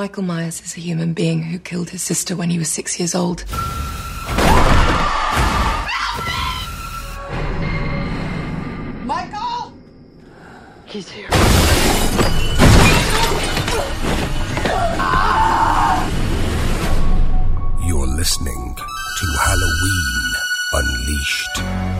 Michael Myers is a human being who killed his sister when he was six years old. Michael! He's here. You're listening to Halloween Unleashed.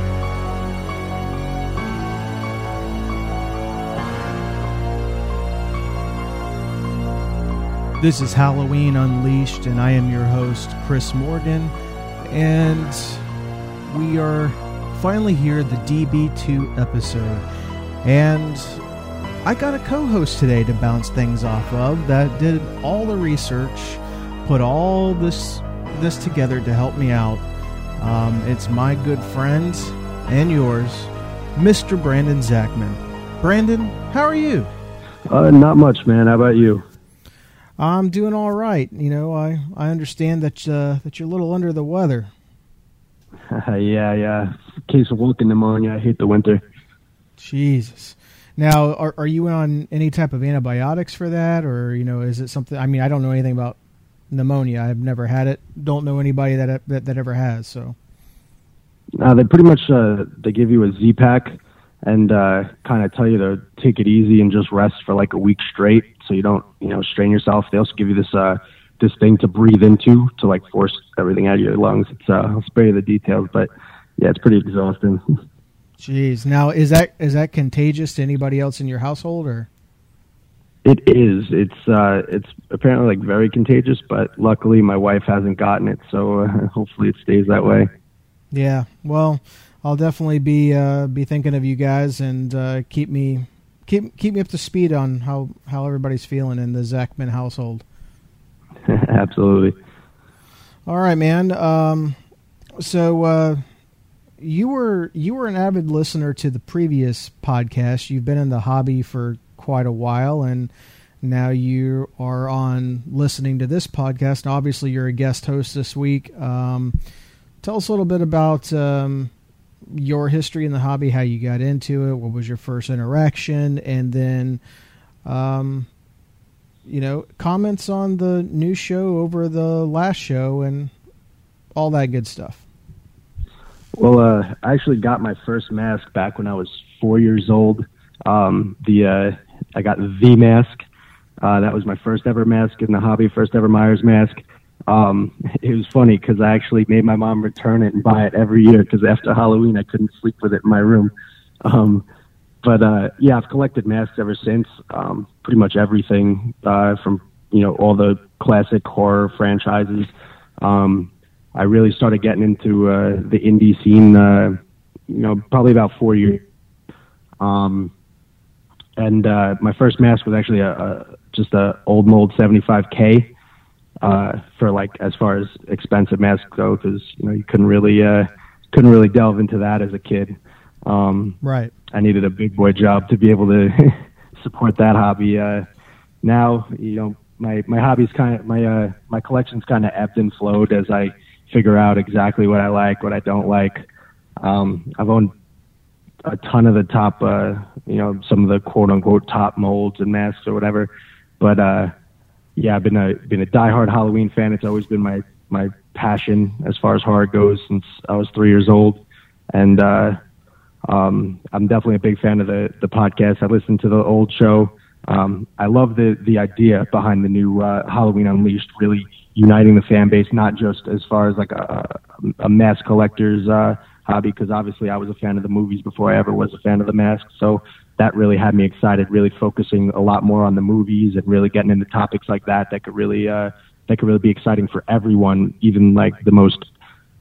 This is Halloween Unleashed, and I am your host, Chris Morgan. And we are finally here, the DB2 episode. And I got a co host today to bounce things off of that did all the research, put all this this together to help me out. Um, it's my good friend and yours, Mr. Brandon Zachman. Brandon, how are you? Uh, not much, man. How about you? I'm doing all right. You know, I I understand that uh, that you're a little under the weather. yeah, yeah. Case of walking pneumonia. I hate the winter. Jesus. Now, are are you on any type of antibiotics for that, or you know, is it something? I mean, I don't know anything about pneumonia. I've never had it. Don't know anybody that that, that ever has. So. Uh, they pretty much uh, they give you a Z pack and uh, kind of tell you to take it easy and just rest for like a week straight, so you don't you know strain yourself. They also give you this uh, this thing to breathe into to like force everything out of your lungs. It's uh, I'll spare you the details, but yeah, it's pretty exhausting. Jeez. Now, is that is that contagious to anybody else in your household, or? It is. It's uh, it's apparently like very contagious, but luckily my wife hasn't gotten it, so uh, hopefully it stays that way. Yeah. Well, I'll definitely be uh, be thinking of you guys and uh, keep me keep keep me up to speed on how how everybody's feeling in the Zachman household. Absolutely. All right, man. Um, so uh, you were you were an avid listener to the previous podcast. You've been in the hobby for quite a while, and now you are on listening to this podcast. And obviously, you're a guest host this week. Um, tell us a little bit about um, your history in the hobby, how you got into it, what was your first interaction, and then, um, you know, comments on the new show over the last show and all that good stuff. Well, uh, I actually got my first mask back when I was four years old. Um, the uh, I got the mask. Uh, that was my first ever mask in the hobby, first ever Myers mask. Um, it was funny because I actually made my mom return it and buy it every year because after Halloween I couldn't sleep with it in my room. Um, but uh, yeah, I've collected masks ever since. Um, pretty much everything uh, from you know all the classic horror franchises. Um, I really started getting into uh, the indie scene, uh, you know, probably about four years. Um, and uh, my first mask was actually a, a just a old mold 75k uh, for like as far as expensive masks go, because you know you couldn't really uh, couldn't really delve into that as a kid. Um, Right. I needed a big boy job to be able to support that hobby. Uh, now, you know, my my hobby's kind of my uh, my collection's kind of ebbed and flowed as I figure out exactly what I like, what I don't like. Um, I've owned a ton of the top, uh, you know, some of the quote unquote top molds and masks or whatever. But uh, yeah, I've been a been a diehard Halloween fan. It's always been my my passion as far as horror goes since I was three years old, and uh, um, I'm definitely a big fan of the the podcast. I listened to the old show. Um, I love the the idea behind the new uh, Halloween Unleashed, really uniting the fan base, not just as far as like a, a mass collector's uh, hobby, because obviously I was a fan of the movies before I ever was a fan of the mask. So that really had me excited, really focusing a lot more on the movies and really getting into topics like that that could really uh, that could really be exciting for everyone, even like the most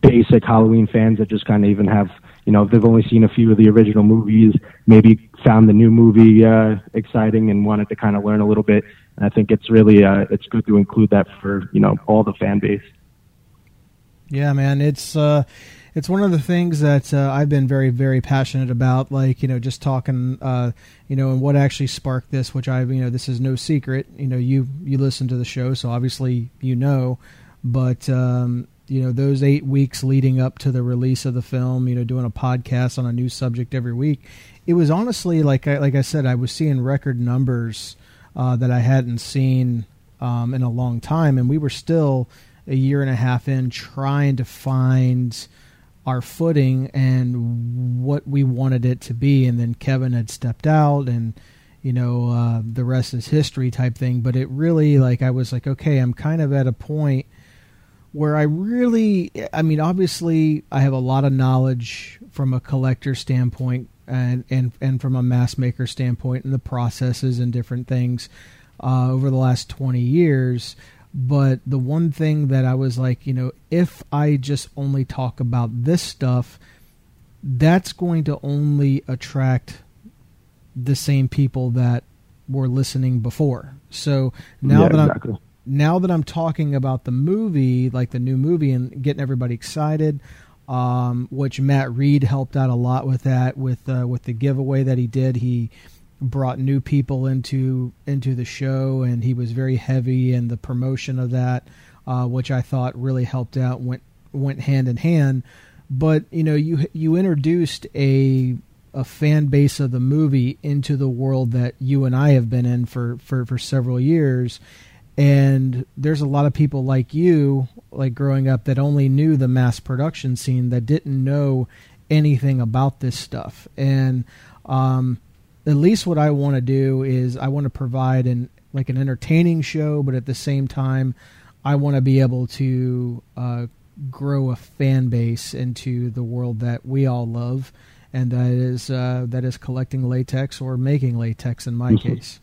basic Halloween fans that just kind of even have you know they've only seen a few of the original movies, maybe found the new movie uh, exciting and wanted to kind of learn a little bit. And I think it's really uh, it's good to include that for you know all the fan base. Yeah, man, it's uh, it's one of the things that uh, I've been very, very passionate about. Like you know, just talking, uh, you know, and what actually sparked this, which I, you know, this is no secret. You know, you you listen to the show, so obviously you know. But um, you know, those eight weeks leading up to the release of the film, you know, doing a podcast on a new subject every week, it was honestly like I like I said, I was seeing record numbers uh, that I hadn't seen um, in a long time, and we were still a year and a half in trying to find our footing and what we wanted it to be. And then Kevin had stepped out, and you know uh, the rest is history type thing. But it really like I was like, okay, I'm kind of at a point where I really, I mean, obviously, I have a lot of knowledge from a collector standpoint and and and from a mass maker standpoint and the processes and different things uh, over the last 20 years. But the one thing that I was like, you know, if I just only talk about this stuff, that's going to only attract the same people that were listening before. So now Yeah, that exactly. I'm now that I'm talking about the movie, like the new movie, and getting everybody excited, um, which Matt Reed helped out a lot with that with uh, with the giveaway that he did. He brought new people into into the show, and he was very heavy in the promotion of that, uh, which I thought really helped out. went went hand in hand. But you know, you you introduced a a fan base of the movie into the world that you and I have been in for for, for several years. And there's a lot of people like you, like growing up, that only knew the mass production scene that didn't know anything about this stuff. And um, at least what I want to do is I want to provide an like an entertaining show, but at the same time, I want to be able to uh, grow a fan base into the world that we all love, and that is uh, that is collecting latex or making latex in my case.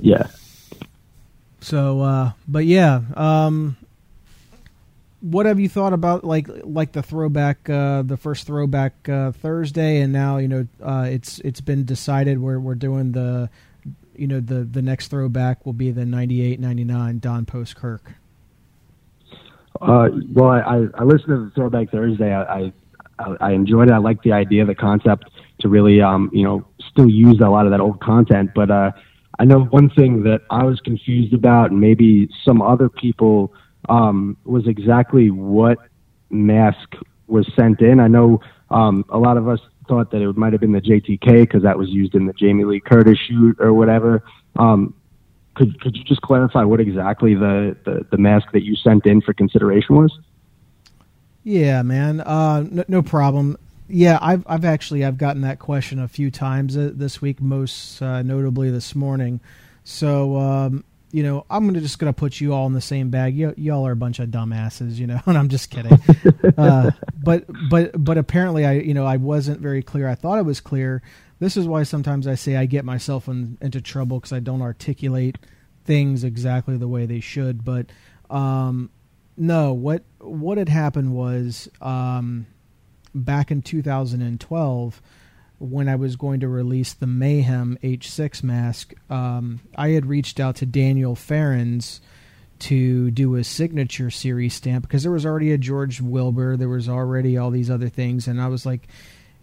Yeah. So, uh, but yeah, um, what have you thought about like like the throwback, uh, the first throwback uh, Thursday, and now you know uh, it's it's been decided we're we're doing the, you know the the next throwback will be the 98, 99 Don Post Kirk. Uh, well, I, I, listened to the Throwback Thursday. I, I I enjoyed it. I like the idea, the concept to really, um, you know, still use a lot of that old content. But uh, I know one thing that I was confused about, and maybe some other people, um, was exactly what mask was sent in. I know um, a lot of us thought that it might have been the JTK because that was used in the Jamie Lee Curtis shoot or whatever. Um, could could you just clarify what exactly the, the, the mask that you sent in for consideration was? Yeah, man. Uh, no, no problem. Yeah, I've I've actually I've gotten that question a few times uh, this week, most uh, notably this morning. So um, you know, I'm gonna just gonna put you all in the same bag. Y- y'all are a bunch of dumbasses, you know. And I'm just kidding. uh, but but but apparently, I you know I wasn't very clear. I thought I was clear. This is why sometimes I say I get myself in, into trouble because I don't articulate things exactly the way they should. But um, no, what what had happened was um, back in 2012 when I was going to release the Mayhem H6 mask. Um, I had reached out to Daniel Farrands to do a signature series stamp because there was already a George Wilbur, there was already all these other things, and I was like,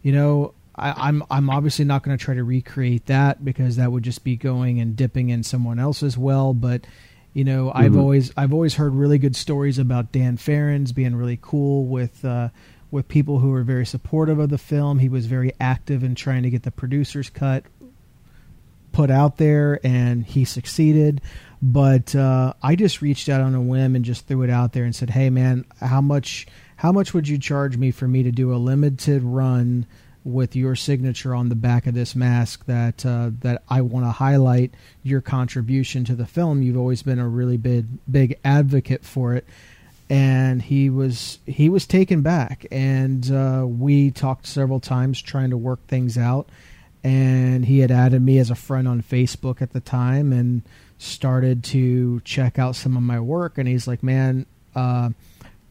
you know. I, I'm I'm obviously not going to try to recreate that because that would just be going and dipping in someone else's well. But you know, I've always I've always heard really good stories about Dan Farrands being really cool with uh, with people who were very supportive of the film. He was very active in trying to get the producers cut put out there, and he succeeded. But uh, I just reached out on a whim and just threw it out there and said, "Hey, man, how much how much would you charge me for me to do a limited run?" with your signature on the back of this mask that uh, that I want to highlight your contribution to the film. You've always been a really big big advocate for it, and he was he was taken back, and uh, we talked several times trying to work things out. And he had added me as a friend on Facebook at the time, and started to check out some of my work. And he's like, "Man." Uh,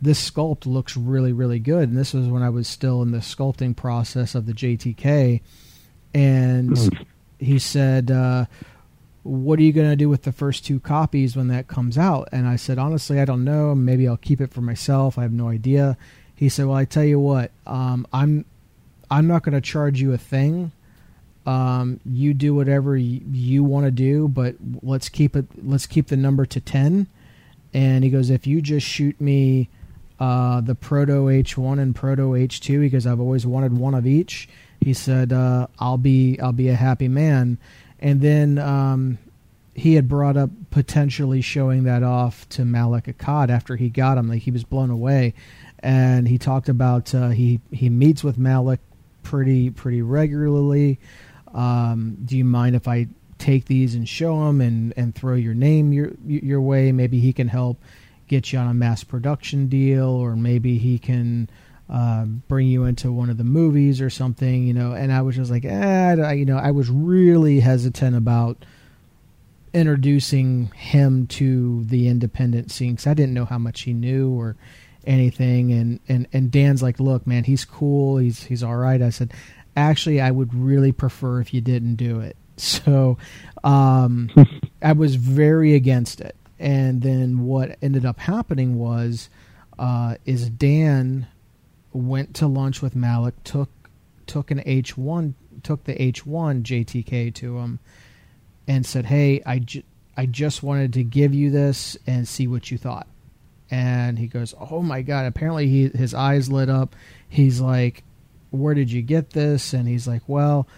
this sculpt looks really really good and this was when i was still in the sculpting process of the jtk and he said uh, what are you going to do with the first two copies when that comes out? And i said honestly i don't know. Maybe i'll keep it for myself. I have no idea. He said well i tell you what um, i'm i'm not going to charge you a thing. Um, you do whatever y- you want to do but let's keep it let's keep the number to 10 and he goes if you just shoot me uh, the Proto H1 and Proto H2 because I've always wanted one of each. He said, uh, "I'll be I'll be a happy man." And then um, he had brought up potentially showing that off to Malek Akkad after he got him. Like he was blown away, and he talked about uh, he he meets with Malek pretty pretty regularly. Um, do you mind if I take these and show him and and throw your name your your way? Maybe he can help get you on a mass production deal, or maybe he can. Uh, bring you into one of the movies or something, you know, and I was just like, eh, you know, I was really hesitant about introducing him to the independent scene because I didn't know how much he knew or anything. And, and, and Dan's like, look, man, he's cool. He's, he's all right. I said, actually, I would really prefer if you didn't do it. So, um, I was very against it. And then what ended up happening was, uh, is Dan went to lunch with Malek, took, took an H1, took the H1 JTK to him and said, "Hey, I, ju- I just wanted to give you this and see what you thought." And he goes, "Oh my god!" Apparently, he his eyes lit up. He's like, "Where did you get this?" And he's like, "Well."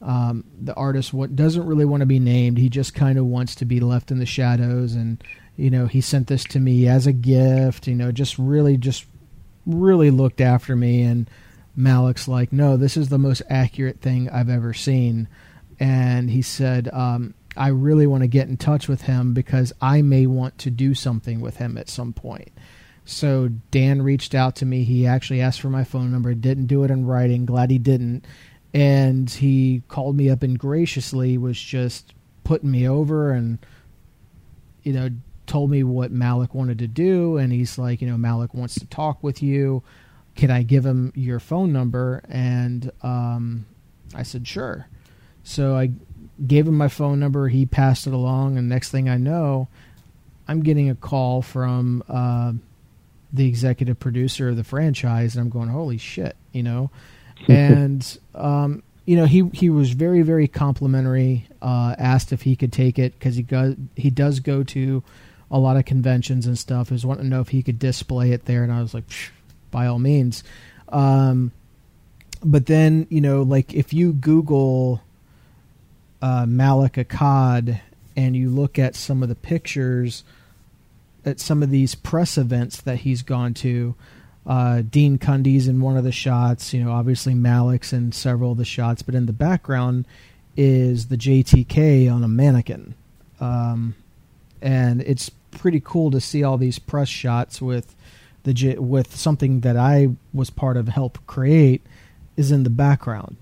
Um, the artist what doesn't really want to be named. He just kind of wants to be left in the shadows, and you know he sent this to me as a gift. You know, just really, just really looked after me. And Malek's like, no, this is the most accurate thing I've ever seen and he said, um, I really want to get in touch with him because I may want to do something with him at some point. So Dan reached out to me. He actually asked for my phone number. Didn't do it in writing. Glad he didn't. And he called me up and graciously was just putting me over and, you know, told me what Malek wanted to do. And he's like, you know, Malek wants to talk with you. Can I give him your phone number? And um, I said, sure. So I gave him my phone number. He passed it along, and next thing I know, I'm getting a call from uh, the executive producer of the franchise, and I'm going, "Holy shit!" You know, and um, you know he he was very very complimentary. Uh, asked if he could take it because he goes he does go to a lot of conventions and stuff. He was wanting to know if he could display it there, and I was like, by all means. Um, but then you know, like if you Google uh, Malek Akkad and you look at some of the pictures at some of these press events that he's gone to, uh, Dean Cundey's in one of the shots. You know, obviously Malek's in several of the shots, but in the background is the JTK on a mannequin, um, and it's pretty cool to see all these press shots with the with something that I was part of help create is in the background.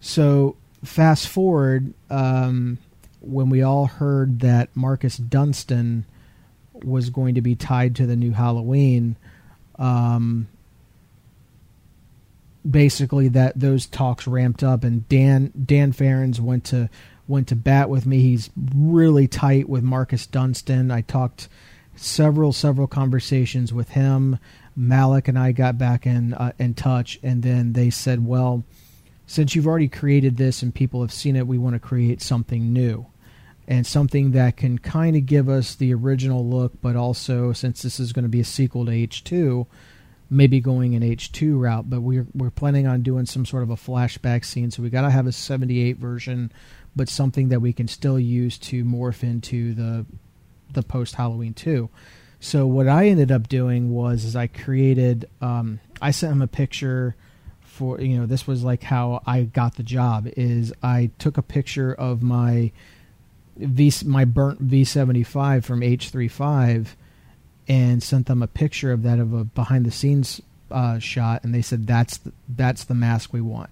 So fast forward um, when we all heard that Marcus Dunstan was going to be tied to the new Halloween. Um, basically, that those talks ramped up, and Dan Dan Farrands went to went to bat with me. He's really tight with Marcus Dunstan. I talked several several conversations with him. Malek and I got back in uh, in touch, and then they said, "Well." since you've already created this and people have seen it, we want to create something new and something that can kind of give us the original look, but also since this is going to be a sequel to H2, maybe going an H2 route. But we're we're planning on doing some sort of a flashback scene, so we got to have a 78 version, but something that we can still use to morph into the the post Halloween 2. So what I ended up doing was is I created um, I sent him a picture for you know this was like how I got the job is I took a picture of my V my burnt V75 from H35 and sent them a picture of that of a behind the scenes uh, shot and they said that's the, that's the mask we want.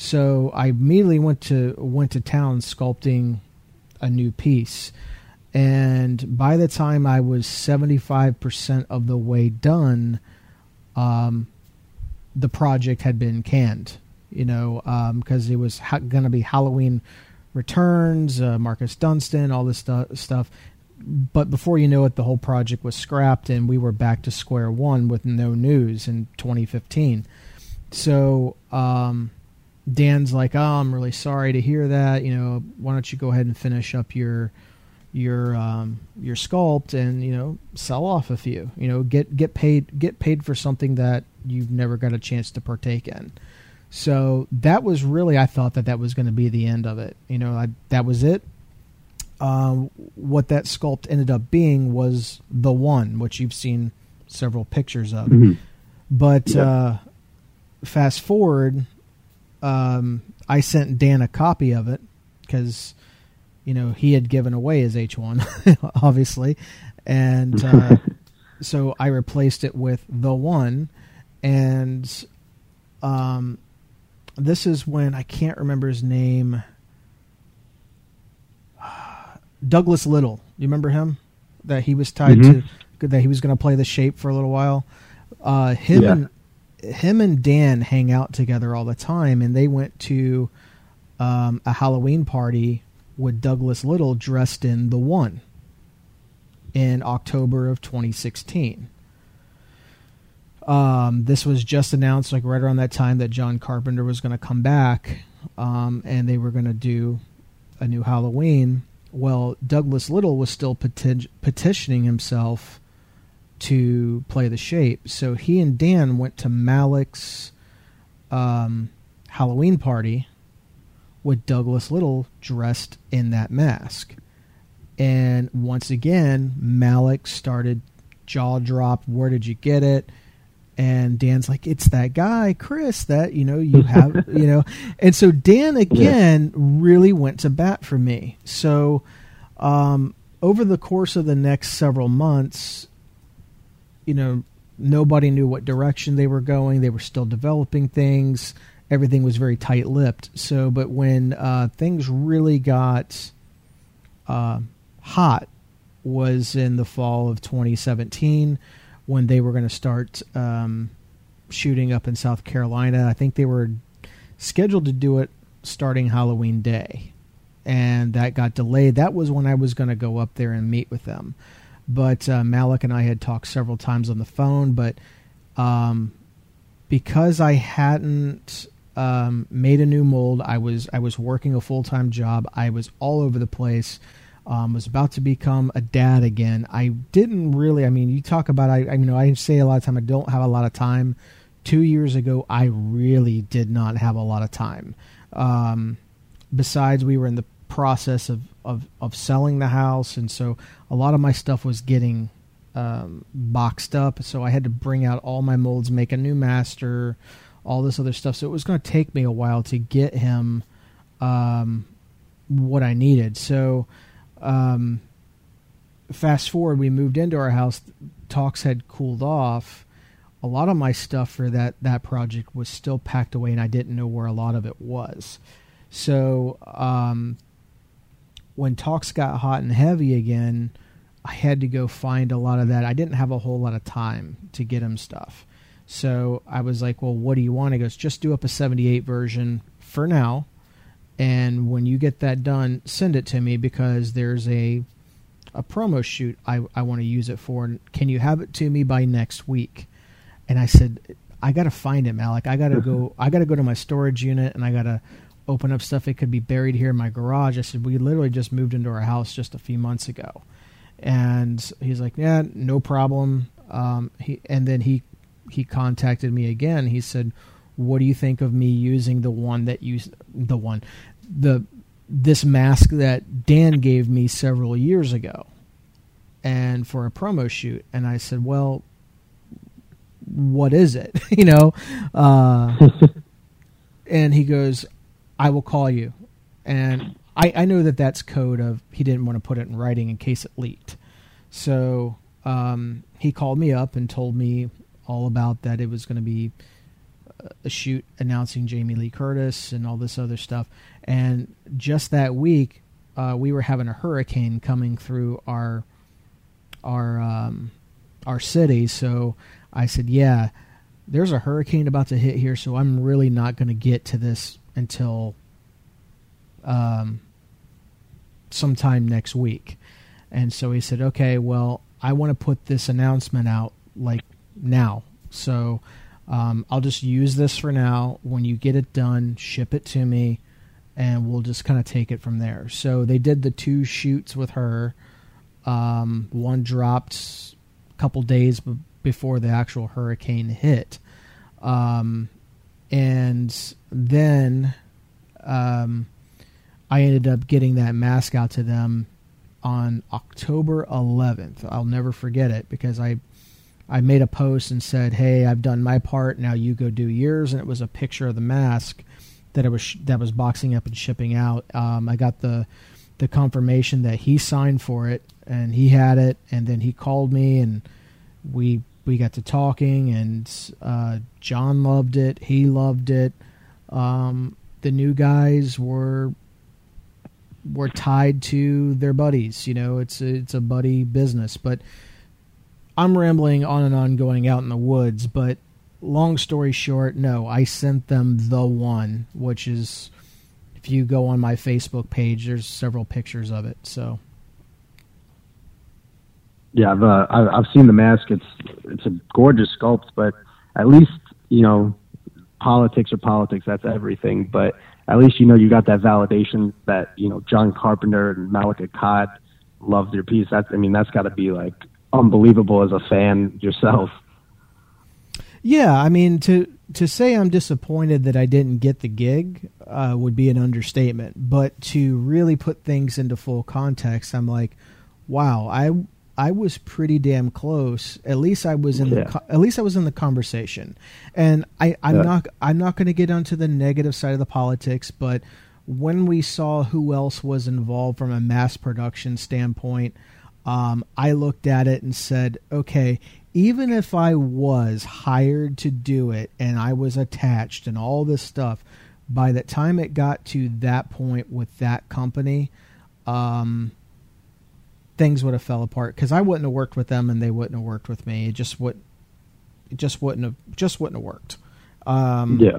So I immediately went to went to town sculpting a new piece. And by the time I was 75% of the way done, um, the project had been canned, you know, because um, it was ha- going to be Halloween Returns, uh, Marcus Dunstan, all this stu- stuff. But before you know it, the whole project was scrapped, and we were back to square one with no news in 2015. So um, Dan's like, "Oh, I'm really sorry to hear that. You know, why don't you go ahead and finish up your your um, your sculpt and you know sell off a few. You know, get get paid get paid for something that you've never got a chance to partake in. So that was really I thought that that was going to be the end of it. You know, I, that was it. um, what that sculpt ended up being was the one, which you've seen several pictures of. Mhm. But Yep. uh, fast forward, um, I sent Dan a copy of it because you know he had given away his H one, obviously, and uh, so I replaced it with the one, and um, this is when I can't remember his name. Douglas Little, you remember him? That he was tied Mhm. to, that he was going to play the shape for a little while. Uh, him Yeah. and him and Dan hang out together all the time, and they went to um, a Halloween party with Douglas Little dressed in the one in October of 2016. Um, this was just announced, like right around that time, that John Carpenter was going to come back, um, and they were going to do a new Halloween. Well, Douglas Little was still peti- petitioning himself to play the shape, so he and Dan went to Malek's um, Halloween party with Douglas Little dressed in that mask. And once again, Malek started jaw drop. Where did you get it? And Dan's like, it's that guy, Chris, that, you know, you have, you know. And so Dan again really went to bat for me. So um, over the course of the next several months, you know, nobody knew what direction they were going. They were still developing things. Everything was very tight lipped. So, but when uh, things really got uh, hot was in the fall of 2017 when they were going to start um, shooting up in South Carolina. I think they were scheduled to do it starting Halloween Day, and that got delayed. That was when I was going to go up there and meet with them. But uh, Malek and I had talked several times on the phone, but um, because I hadn't um, made a new mold, I was I was working a full time job. I was all over the place. Um, was about to become a dad again. I didn't really. I mean, you talk about. I, I you know I say a lot of time. I don't have a lot of time. Two years ago, I really did not have a lot of time. Um, besides, we were in the process of, of of selling the house, and so a lot of my stuff was getting um, boxed up. So I had to bring out all my molds, make a new master, all this other stuff. So it was going to take me a while to get him um, what I needed. So um, fast forward, we moved into our house. Talks had cooled off. A lot of my stuff for that that project was still packed away, and I didn't know where a lot of it was. So um, when talks got hot and heavy again, I had to go find a lot of that. I didn't have a whole lot of time to get him stuff. So I was like, well, what do you want? He goes, just do up a 78 version for now. And when you get that done, send it to me because there's a a promo shoot I, I want to use it for. And can you have it to me by next week? And I said, I got to find it, Malek. I got to go. I got to go to my storage unit and I got to open up stuff. It could be buried here in my garage. I said, we literally just moved into our house just a few months ago. And he's like, yeah, no problem. Um, he and then he he contacted me again. He said, "What do you think of me using the one that you the one the this mask that Dan gave me several years ago, and for a promo shoot?" And I said, "Well, what is it? you know?" Uh, and he goes, "I will call you." And I, I know that that's code of he didn't want to put it in writing in case it leaked. So um, he called me up and told me all about that it was going to be a shoot announcing Jamie Lee Curtis and all this other stuff. And just that week, uh, we were having a hurricane coming through our our um, our city. So I said, "Yeah, there's a hurricane about to hit here, so I'm really not going to get to this until um, sometime next week." And so he said, "Okay, well, I want to put this announcement out like now. So um, I'll just use this for now. When you get it done, ship it to me, and we'll just kind of take it from there." So they did the two shoots with her. Um, one dropped a couple days b- before the actual hurricane hit, um, and then um, I ended up getting that mask out to them on October 11th. I'll never forget it because I I made a post and said, "Hey, I've done my part. Now you go do yours." And it was a picture of the mask that I was sh- that was boxing up and shipping out. Um, I got the the confirmation that he signed for it and he had it, and then he called me and we we got to talking, and uh, John loved it. He loved it. Um, the new guys were were tied to their buddies. You know, it's it's a buddy business. But I'm rambling on and on, going out in the woods. But long story short, no, I sent them the one, which is if you go on my Facebook page, there's several pictures of it. So yeah, I've, uh, I've seen the mask. It's it's a gorgeous sculpt, but at least you know politics or politics. That's everything. But at least you know you got that validation that you know John Carpenter and Malika Akkad loved your piece. That's I mean that's got to be like unbelievable as a fan yourself. Yeah, I mean to to say I'm disappointed that I didn't get the gig uh, would be an understatement. But to really put things into full context, I'm like, wow, I I was pretty damn close. At least I was in yeah. the at least I was in the conversation. And I I'm yeah. not I'm not going to get onto the negative side of the politics, but when we saw who else was involved from a mass production standpoint, um, I looked at it and said, okay, even if I was hired to do it and I was attached and all this stuff, by the time it got to that point with that company, um, things would have fell apart because I wouldn't have worked with them and they wouldn't have worked with me. It just would, it just wouldn't have, just wouldn't have worked. Um, yeah.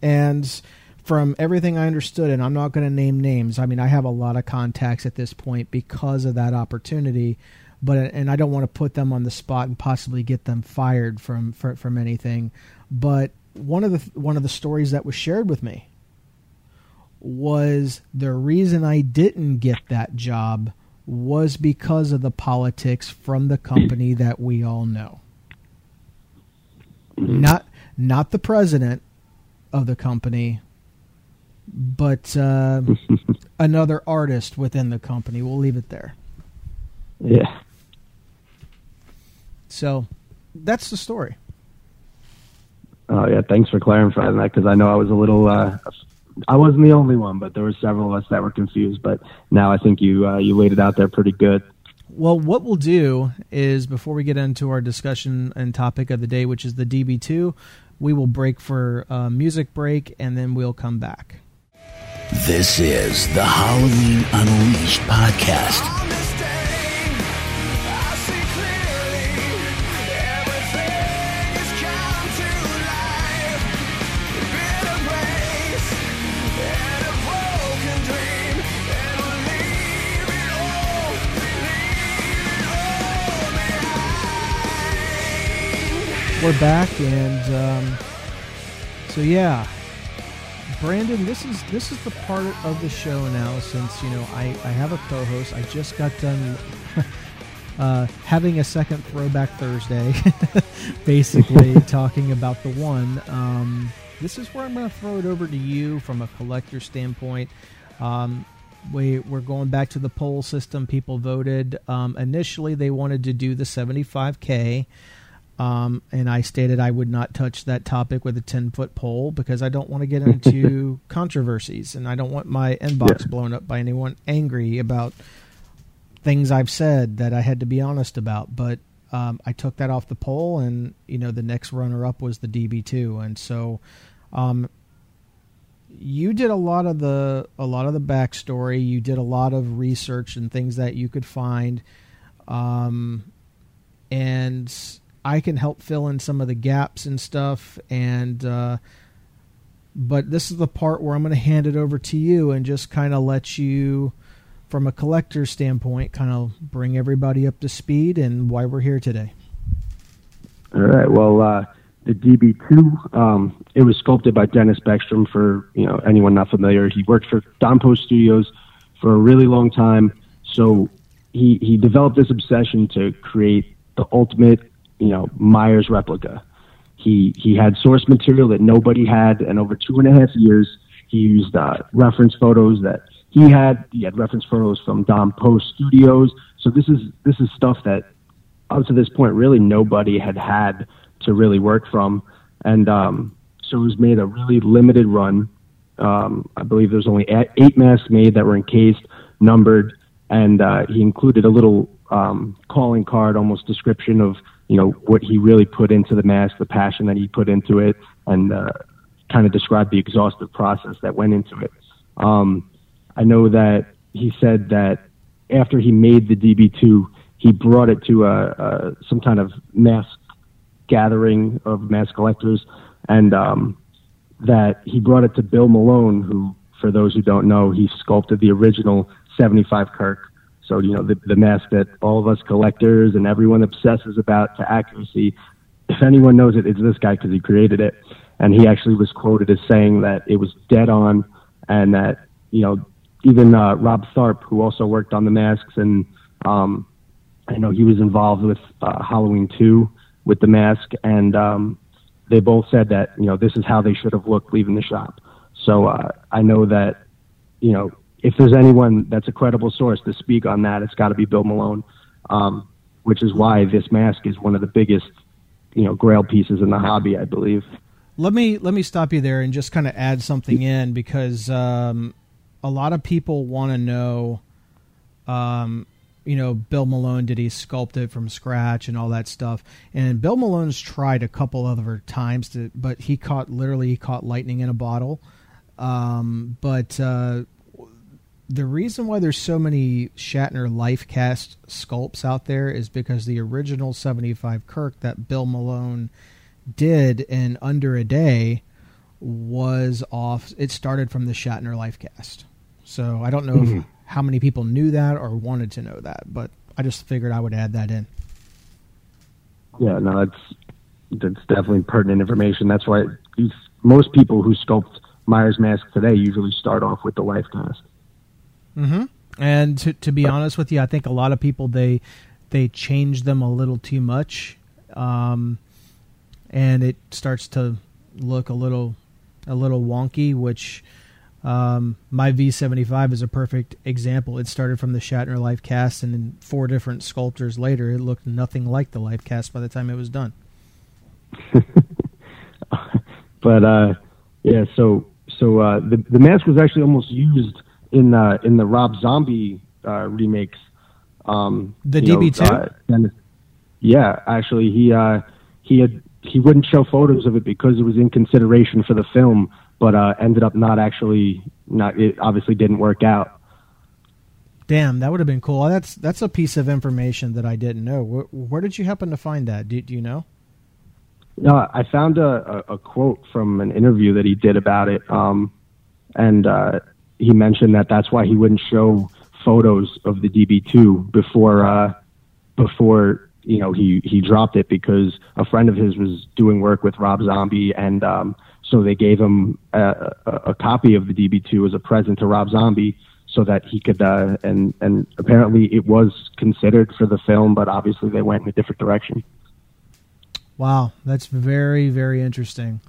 And from everything I understood, and I'm not going to name names. I mean, I have a lot of contacts at this point because of that opportunity, but and I don't want to put them on the spot and possibly get them fired from from, from anything. But one of the one of the stories that was shared with me was the reason I didn't get that job was because of the politics from the company that we all know. Not not the president of the company, but uh, another artist within the company. We'll leave it there. Yeah. So that's the story. Oh yeah, thanks for clarifying that because I know I was a little uh, I wasn't the only one, but there were several of us that were confused. But now I think you uh, you laid it out there pretty good. Well, what we'll do is before we get into our discussion and topic of the day, which is the DB2, we will break for a music break and then we'll come back. This is the Halloween Unleashed podcast. We're back, and um, so yeah, Brandon, this is this is the part of the show now. Since you know I I have a co-host, I just got done uh, having a second Throwback Thursday, basically talking about the one. Um, this is where I'm going to throw it over to you from a collector standpoint. Um, we we're going back to the poll system. People voted. Um, initially, they wanted to do the 75k. Um, and I stated I would not touch that topic with a 10 foot pole because I don't want to get into controversies and I don't want my inbox yeah. blown up by anyone angry about things I've said that I had to be honest about. But um, I took that off the poll, and you know the next runner up was the DB2, and so um, you did a lot of the a lot of the backstory. You did a lot of research and things that you could find, um, and I can help fill in some of the gaps and stuff. And uh, but this is the part where I'm going to hand it over to you and just kind of let you, from a collector standpoint, kind of bring everybody up to speed and why we're here today. All right. Well, uh, the DB2, um, it was sculpted by Dennis Beckstrom. For you know anyone not familiar, he worked for Don Post Studios for a really long time. So he he developed this obsession to create the ultimate you know Myers replica. He he had source material that nobody had, and over two and a half years, he used uh, reference photos that he had he had reference photos from Don Post Studios. So this is this is stuff that up to this point really nobody had had to really work from, and um, so it was made a really limited run. Um, I believe there's only eight masks made that were encased, numbered, and uh, he included a little um, calling card, almost description of you know what he really put into the mask, the passion that he put into it, and uh, kind of described the exhaustive process that went into it. Um, I know that he said that after he made the DB2, he brought it to a, a some kind of mask gathering of mask collectors, and um, that he brought it to Bill Malone, who, for those who don't know, he sculpted the original 75 Kirk. So, you know, the, the mask that all of us collectors and everyone obsesses about to accuracy. If anyone knows it, it's this guy because he created it. And he actually was quoted as saying that it was dead on and that, you know, even uh, Rob Tharp, who also worked on the masks, and um, I know he was involved with uh, Halloween 2 with the mask, and um, they both said that, you know, this is how they should have looked leaving the shop. So uh, I know that, you know, if there's anyone that's a credible source to speak on that, it's got to be Bill Malone, um, which is why this mask is one of the biggest, you know, grail pieces in the hobby, I believe. Let me let me stop you there and just kind of add something in because um, a lot of people want to know, um, you know, Bill Malone did he sculpt it from scratch and all that stuff. And Bill Malone's tried a couple other times to, but he caught literally he caught lightning in a bottle. Um, but uh, the reason why there's so many Shatner life cast sculpts out there is because the original 75 Kirk that Bill Malone did in under a day was off it started from the Shatner life cast. So I don't know mm-hmm. if, how many people knew that or wanted to know that, but I just figured I would add that in. Yeah, no, that's that's definitely pertinent information. That's why most people who sculpt Myers mask today usually start off with the life cast. Mm-hmm. And to to be honest with you, I think a lot of people they they change them a little too much, um, and it starts to look a little a little wonky. Which um, my V seventy five is a perfect example. It started from the Shatner life cast, and then four different sculptors later, it looked nothing like the life cast by the time it was done. but uh, yeah, so so uh, the the mask was actually almost used in the in the Rob Zombie uh, remakes. Um, the DB two. Uh, yeah, actually, he uh, he had he wouldn't show photos of it because it was in consideration for the film, but uh, ended up not actually not. It obviously didn't work out. Damn, that would have been cool. That's that's a piece of information that I didn't know. Where, where did you happen to find that? Do, do you know? No, I found a, a, a, quote from an interview that he did about it, um, and uh, he mentioned that that's why he wouldn't show photos of the DB2 before uh, before you know he he dropped it because a friend of his was doing work with Rob Zombie and um, so they gave him a, a, a copy of the DB2 as a present to Rob Zombie so that he could uh, and and apparently it was considered for the film but obviously they went in a different direction. Wow, that's very very interesting.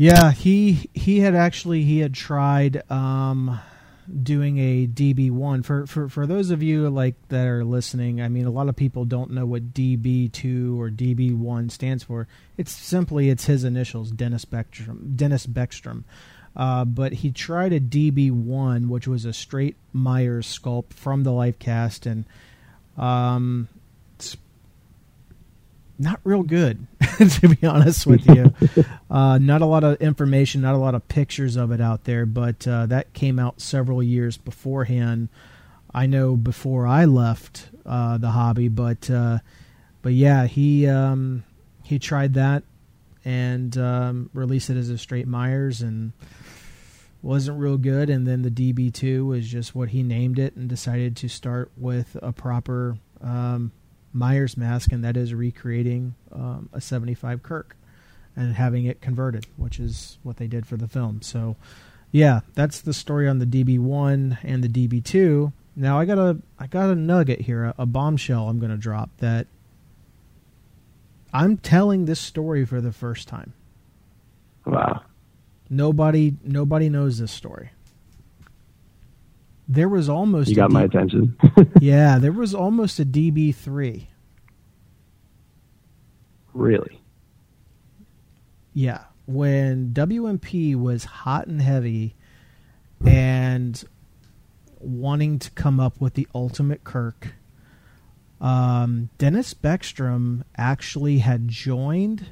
Yeah, he he had actually he had tried um, doing a DB one for, for for those of you like that are listening. I mean, a lot of people don't know what DB two or DB one stands for. It's simply it's his initials, Dennis Beckstrom. Dennis Beckstrom. Uh, but he tried a DB one, which was a straight Myers sculpt from the life cast, and um, not real good, to be honest with you. uh, not a lot of information, not a lot of pictures of it out there, but uh, that came out several years beforehand. I know before I left uh, the hobby, but uh, but yeah, he um, he tried that and um, released it as a straight Myers and wasn't real good. And then the DB2 was just what he named it and decided to start with a proper um, Myers mask, and that is recreating um, a 75 Kirk and having it converted, which is what they did for the film. So, yeah, that's the story on the DB1 and the DB2. Now I got a I got a nugget here, a, a bombshell I'm going to drop that I'm telling this story for the first time. Wow. Nobody nobody knows this story. There was almost You a got my attention. yeah, there was almost a DB three. really? Yeah, when WMP was hot and heavy, and wanting to come up with the ultimate Kirk. Um, Dennis Beckstrom actually had joined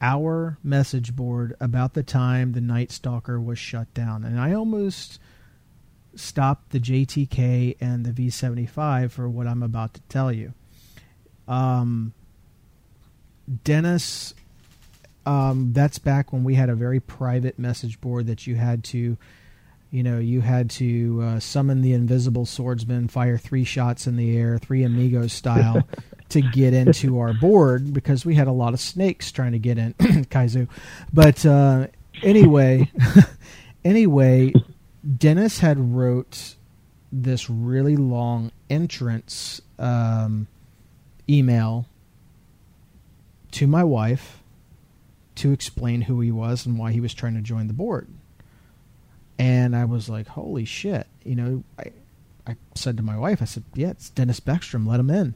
our message board about the time the Night Stalker was shut down, and I almost stopped the JTK and the V75 for what I'm about to tell you. Um, Dennis, um, that's back when we had a very private message board that you had to, you know, you had to uh, summon the invisible swordsman, fire three shots in the air, three amigos style, to get into our board because we had a lot of snakes trying to get in, Kaizu. But uh, anyway, anyway, Dennis had wrote this really long entrance um, email to my wife to explain who he was and why he was trying to join the board. And I was like, "Holy shit!" You know, I I said to my wife, I said, "Yeah, it's Dennis Beckstrom. Let him in."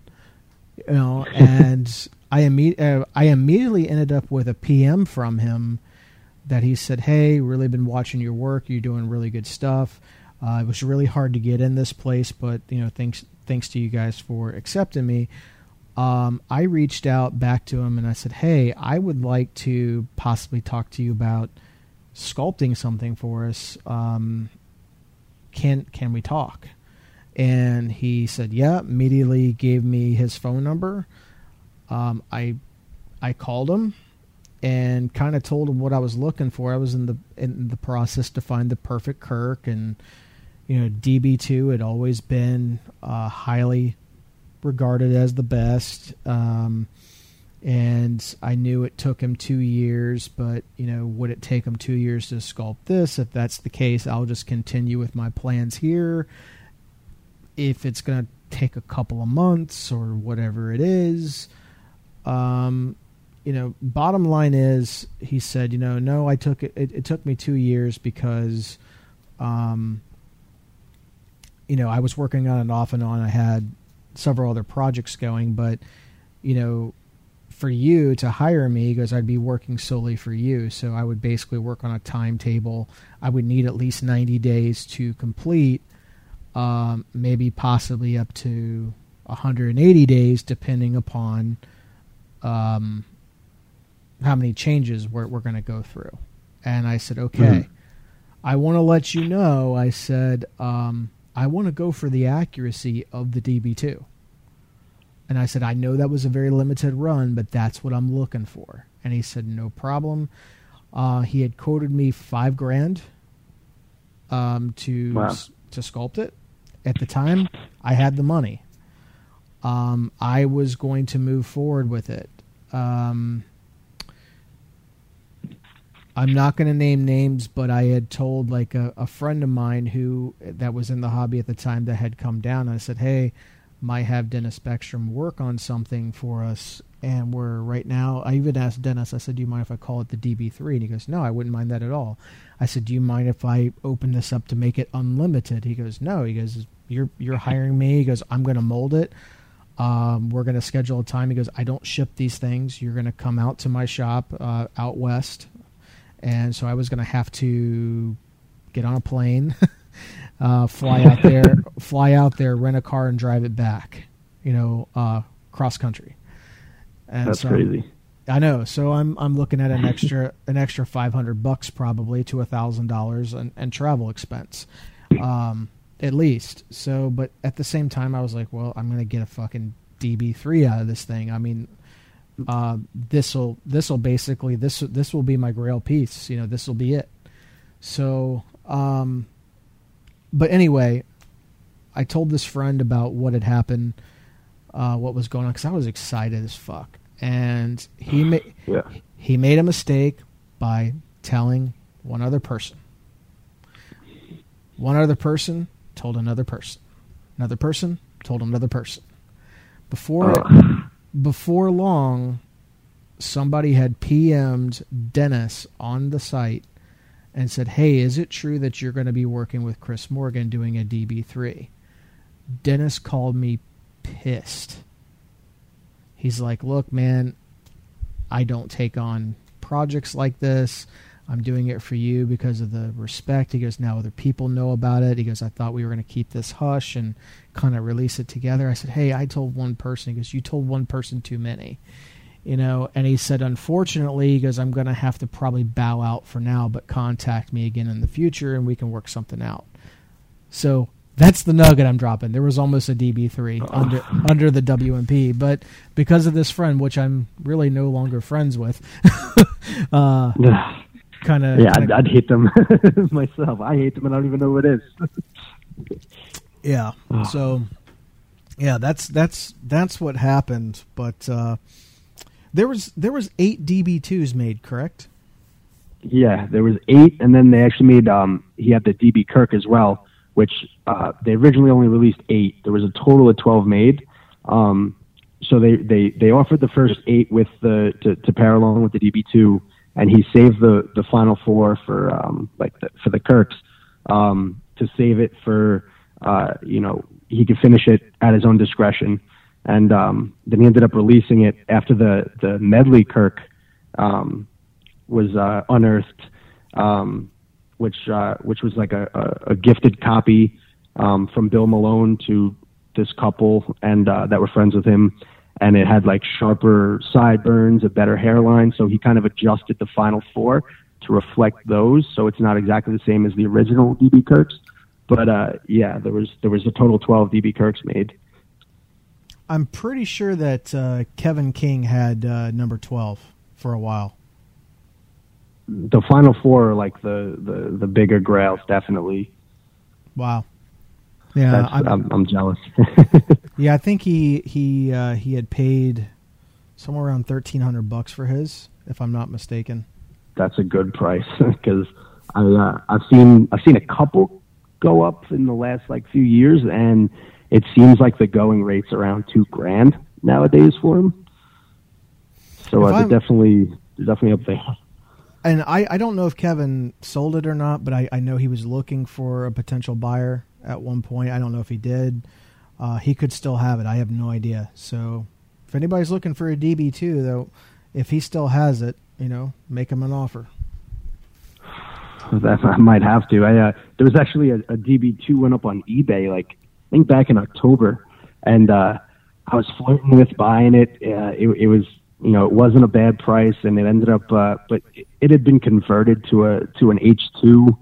You know, and I imme- uh, I immediately ended up with a PM from him that he said, "Hey, really been watching your work. You're doing really good stuff. Uh, it was really hard to get in this place, but you know, thanks thanks to you guys for accepting me." Um, I reached out back to him and I said, "Hey, I would like to possibly talk to you about sculpting something for us. Um, can can we talk?" And he said, "Yeah." Immediately gave me his phone number. Um, I I called him and kind of told him what I was looking for. I was in the in the process to find the perfect Kirk, and you know, DB two had always been uh, highly regarded as the best. Um, and I knew it took him two years, but you know, would it take him two years to sculpt this? If that's the case, I'll just continue with my plans here. If it's going to take a couple of months or whatever it is, um, you know, bottom line is, he said, you know, no, I took it. It, it took me two years because, um, you know, I was working on it off and on. I had several other projects going, but you know, for you to hire me, because I'd be working solely for you, so I would basically work on a timetable. I would need at least ninety days to complete, um, maybe possibly up to 180 days, depending upon um, how many changes we're, we're going to go through. And I said, okay, Mhm. I want to let you know. I said, um, I want to go for the accuracy of the DB2. And I said, I know that was a very limited run, but that's what I'm looking for. And he said, no problem. Uh, he had quoted me five grand um, to Wow. s- to sculpt it. At the time, I had the money. Um, I was going to move forward with it. Um, I'm not going to name names, but I had told like a, a friend of mine who that was in the hobby at the time that had come down. I said, "Hey, might have Dennis Beckstrom work on something for us." And we're right now. I even asked Dennis. I said, "Do you mind if I call it the DB3?" And he goes, "No, I wouldn't mind that at all." I said, "Do you mind if I open this up to make it unlimited?" He goes, "No." He goes, "You're you're hiring me." He goes, "I'm going to mold it." Um, we're going to schedule a time. He goes, I don't ship these things. You're going to come out to my shop uh, out west. And so I was going to have to get on a plane, uh, fly out there, fly out there, rent a car, and drive it back. You know, uh, cross country. And That's so- crazy. I know. So I'm I'm looking at an extra an extra five hundred bucks probably to a thousand dollars and travel expense, um, at least. So, but at the same time, I was like, well, I'm gonna get a fucking DB three out of this thing. I mean, uh, this'll this'll basically this this will be my Grail piece. You know, this will be it. So, um, but anyway, I told this friend about what had happened, uh, what was going on, because I was excited as fuck, and he made Yeah. he made a mistake by telling one other person. One other person told another person. Another person told another person. Before Oh. Before long, somebody had PM'd Dennis on the site and said, "Hey, is it true that you're going to be working with Chris Morgan doing a DB3?" Dennis called me pissed. He's like, "Look, man, I don't take on projects like this. I'm doing it for you because of the respect. He goes, now other people know about it. He goes, I thought we were going to keep this hush and kind of release it together. I said, hey, I told one person. He goes, you told one person too many. You know, and he said, unfortunately, he goes, I'm going to have to probably bow out for now, but contact me again in the future and we can work something out. So that's the nugget I'm dropping. There was almost a DB3 under under the WMP, but because of this friend, which I'm really no longer friends with, uh, kind of yeah, I'd, I'd, hate them myself. I hate them, and I don't even know what it is. yeah. So, yeah, that's that's that's what happened. But uh, there was there was eight DB twos made, correct? Yeah, there was eight, and then they actually made um he had the DB Kirk as well which uh, they originally only released eight. There was a total of twelve made. Um, so they, they, they offered the first eight with the to, to pair along with the DB2, and he saved the, the final four for um, like the, for the Kirks um, to save it for uh, you know he could finish it at his own discretion, and um, then he ended up releasing it after the the medley Kirk um, was uh, unearthed. Um, which uh, which was like a, a, a gifted copy um, from Bill Malone to this couple, and uh, that were friends with him. And it had like sharper sideburns, a better hairline. So he kind of adjusted the final four to reflect those. So it's not exactly the same as the original DB Kirks, but uh, yeah, there was there was a total twelve DB Kirks made. I'm pretty sure that uh, Kevin King had uh, number twelve for a while the final four are like the the the bigger grails, definitely. Wow. Yeah, I'm, I'm, I'm, jealous. yeah, I think he he uh, he had paid somewhere around thirteen hundred bucks for his, if I'm not mistaken. That's a good price because I uh, I've seen I've seen a couple go up in the last like few years, and it seems like the going rate's around two grand nowadays for him. So uh, they're definitely they're definitely up there and I, I don't know if Kevin sold it or not, but I, I know he was looking for a potential buyer at one point. I don't know if he did. Uh, he could still have it. I have no idea. So if anybody's looking for a DB2, though, if he still has it, you know, make him an offer. I might have to. I uh, there was actually a, a DB2 went up on eBay like I think back in October, and uh, I was flirting with buying it. Uh, it, it was you know, it wasn't a bad price, and it ended up, uh, but it had been converted to a to an H two,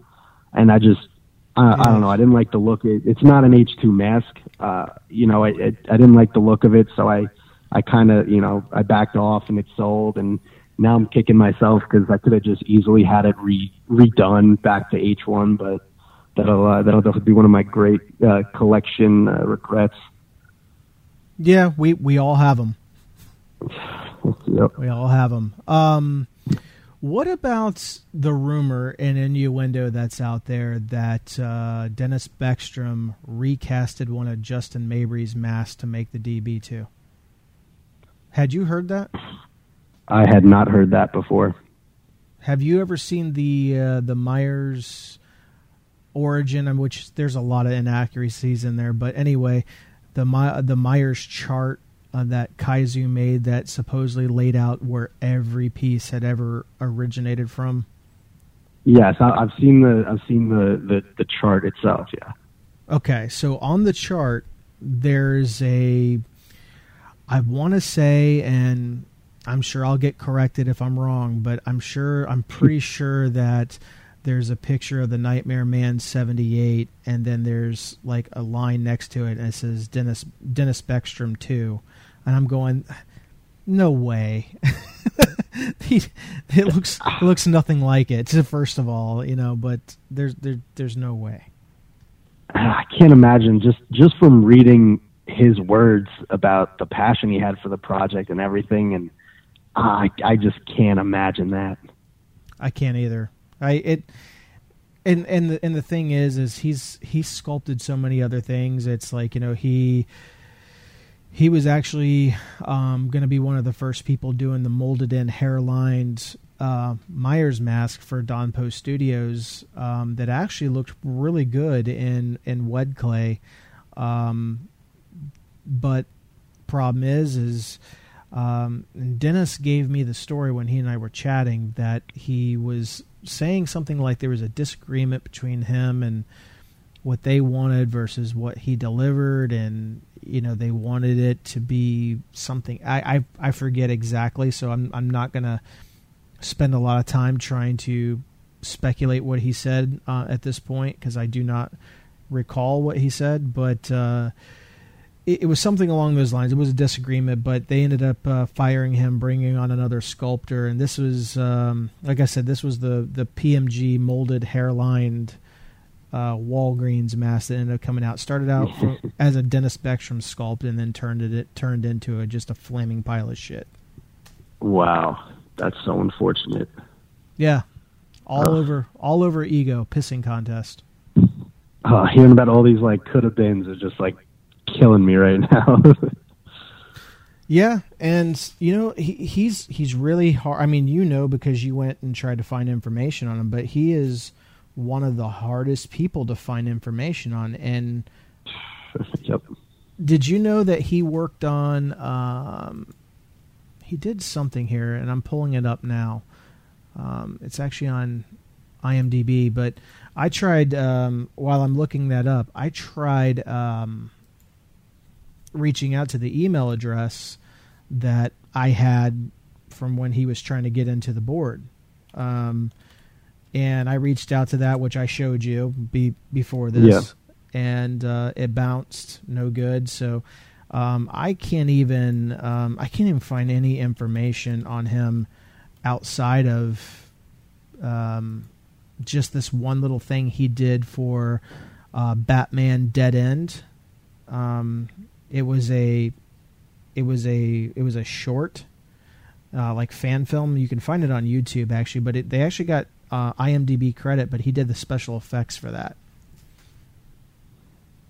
and I just, I, I don't know, I didn't like the look. It, it's not an H two mask, uh, you know, I, I I didn't like the look of it, so I I kind of, you know, I backed off, and it sold, and now I'm kicking myself because I could have just easily had it re redone back to H one, but that'll uh, that'll definitely be one of my great uh, collection uh, regrets. Yeah, we we all have them. Yep. We all have them. Um, what about the rumor and innuendo that's out there that uh, Dennis Beckstrom recasted one of Justin Mabry's masks to make the DB2? Had you heard that? I had not heard that before. Have you ever seen the uh, the Myers origin, which there's a lot of inaccuracies in there, but anyway, the My- the Myers chart uh, that Kaizu made that supposedly laid out where every piece had ever originated from? Yes, I, have seen the I've seen the, the the chart itself. Yeah. Okay, so on the chart there's a I want to say, and I'm sure I'll get corrected if I'm wrong, but I'm sure I'm pretty sure that there's a picture of the Nightmare Man 78, and then there's like a line next to it, and it says Dennis Dennis Beckstrom 2 and I'm going, no way. it looks it looks nothing like it. First of all, you know, but there's there, there's no way. Ah, I can't imagine just just from reading his words about the passion he had for the project and everything, and ah, I I just can't imagine that. I can't either. I it. And and the and the thing is, is he's he's sculpted so many other things. It's like you know he he was actually um, going to be one of the first people doing the molded in hairlined uh, Myers mask for Don Post Studios um, that actually looked really good in in wed clay. Um, but problem is, is um, Dennis gave me the story when he and I were chatting that he was saying something like there was a disagreement between him and what they wanted versus what he delivered, and you know they wanted it to be something. I I, I forget exactly, so I'm I'm not gonna spend a lot of time trying to speculate what he said uh, at this point because I do not recall what he said, but uh, it, it, was something along those lines. It was a disagreement, but they ended up uh, firing him, bringing on another sculptor, and this was, um, like I said, this was the the PMG molded hairlined uh, Walgreens mask that ended up coming out. Started out for, as a Dennis Beckstrom sculpt, and then turned it, it turned into a, just a flaming pile of shit. Wow, that's so unfortunate. Yeah, all over all over ego pissing contest. Uh, hearing about all these like could have beens is just like killing me right now. yeah, and you know he, he's he's really hard. I mean, you know because you went and tried to find information on him, but he is one of the hardest people to find information on. And yep. Did you know that he worked on? Um, he did something here, and I'm pulling it up now. Um, it's actually on IMDb, but I tried um, while I'm looking that up. I tried um, reaching out to the email address that I had from when he was trying to get into the board. Um, and I reached out to that, which I showed you be, before this, yeah. and uh, it bounced, no good. So um, I can't even um, I can't even find any information on him outside of um, just this one little thing he did for uh, Batman Dead End. Um, it was a it was a it was a short uh, like fan film. You can find it on YouTube actually, but it, they actually got uh, IMDb credit, but he did the special effects for that.